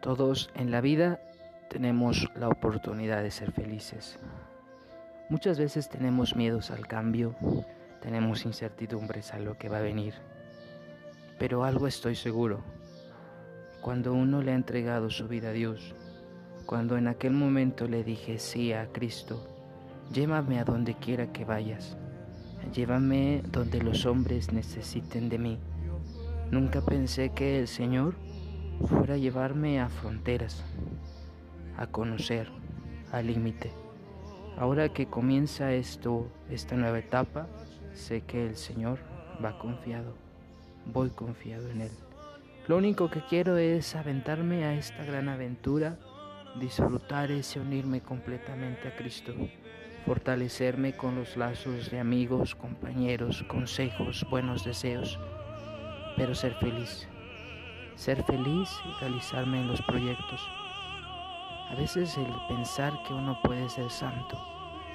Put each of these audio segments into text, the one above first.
Todos en la vida tenemos la oportunidad de ser felices. Muchas veces tenemos miedos al cambio, tenemos incertidumbres a lo que va a venir. Pero algo estoy seguro. Cuando uno le ha entregado su vida a Dios, cuando en aquel momento le dije sí a Cristo, llévame a donde quiera que vayas, llévame donde los hombres necesiten de mí. Nunca pensé que el Señor fuera llevarme a fronteras, a conocer, al límite. Ahora que comienza esto, esta nueva etapa, sé que el Señor va confiado, voy confiado en Él. Lo único que quiero es aventarme a esta gran aventura, disfrutar ese unirme completamente a Cristo, fortalecerme con los lazos de amigos, compañeros, consejos, buenos deseos, pero ser feliz ser feliz y realizarme en los proyectos. A veces el pensar que uno puede ser santo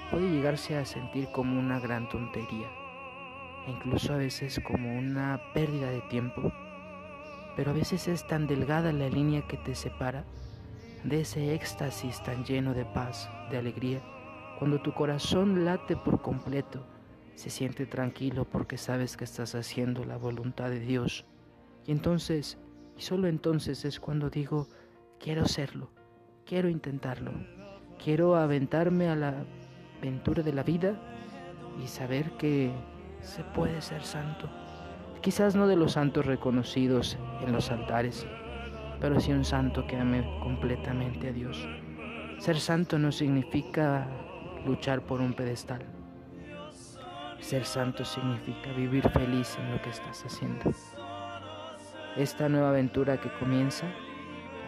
puede llegarse a sentir como una gran tontería e incluso a veces como una pérdida de tiempo. Pero a veces es tan delgada la línea que te separa de ese éxtasis tan lleno de paz, de alegría, cuando tu corazón late por completo, se siente tranquilo porque sabes que estás haciendo la voluntad de Dios. Y entonces y solo entonces es cuando digo, quiero serlo, quiero intentarlo, quiero aventarme a la aventura de la vida y saber que se puede ser santo. Quizás no de los santos reconocidos en los altares, pero sí un santo que ame completamente a Dios. Ser santo no significa luchar por un pedestal. Ser santo significa vivir feliz en lo que estás haciendo. Esta nueva aventura que comienza,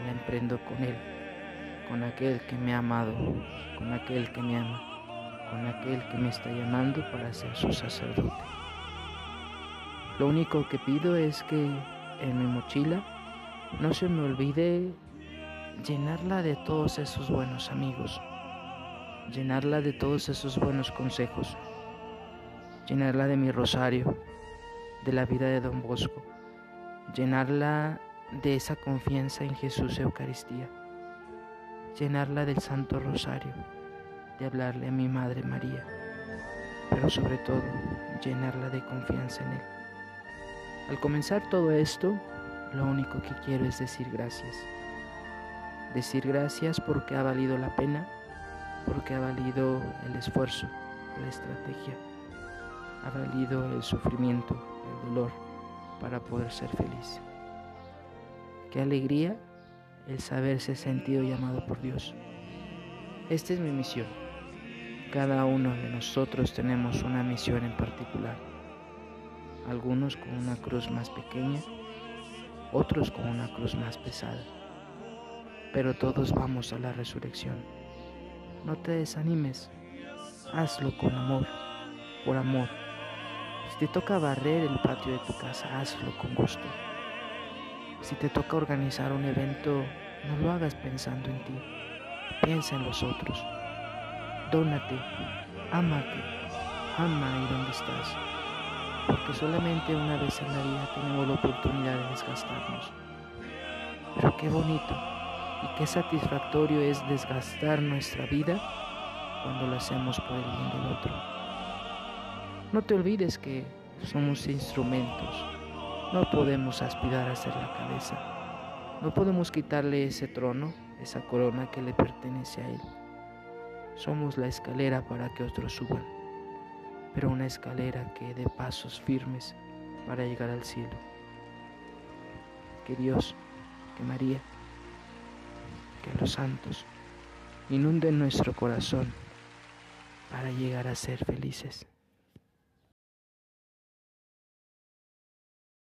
la emprendo con Él, con aquel que me ha amado, con aquel que me ama, con aquel que me está llamando para ser su sacerdote. Lo único que pido es que en mi mochila no se me olvide llenarla de todos esos buenos amigos, llenarla de todos esos buenos consejos, llenarla de mi rosario, de la vida de Don Bosco llenarla de esa confianza en Jesús Eucaristía, llenarla del Santo Rosario, de hablarle a mi Madre María, pero sobre todo llenarla de confianza en Él. Al comenzar todo esto, lo único que quiero es decir gracias. Decir gracias porque ha valido la pena, porque ha valido el esfuerzo, la estrategia, ha valido el sufrimiento, el dolor para poder ser feliz. Qué alegría el saberse sentido llamado por Dios. Esta es mi misión. Cada uno de nosotros tenemos una misión en particular. Algunos con una cruz más pequeña, otros con una cruz más pesada. Pero todos vamos a la resurrección. No te desanimes. Hazlo con amor, por amor si te toca barrer el patio de tu casa, hazlo con gusto. Si te toca organizar un evento, no lo hagas pensando en ti. Piensa en los otros. Dónate, ámate, ama ahí donde estás. Porque solamente una vez en la vida tenemos la oportunidad de desgastarnos. Pero qué bonito y qué satisfactorio es desgastar nuestra vida cuando lo hacemos por el bien del otro. No te olvides que somos instrumentos. No podemos aspirar a ser la cabeza. No podemos quitarle ese trono, esa corona que le pertenece a Él. Somos la escalera para que otros suban, pero una escalera que dé pasos firmes para llegar al cielo. Que Dios, que María, que los santos inunden nuestro corazón para llegar a ser felices.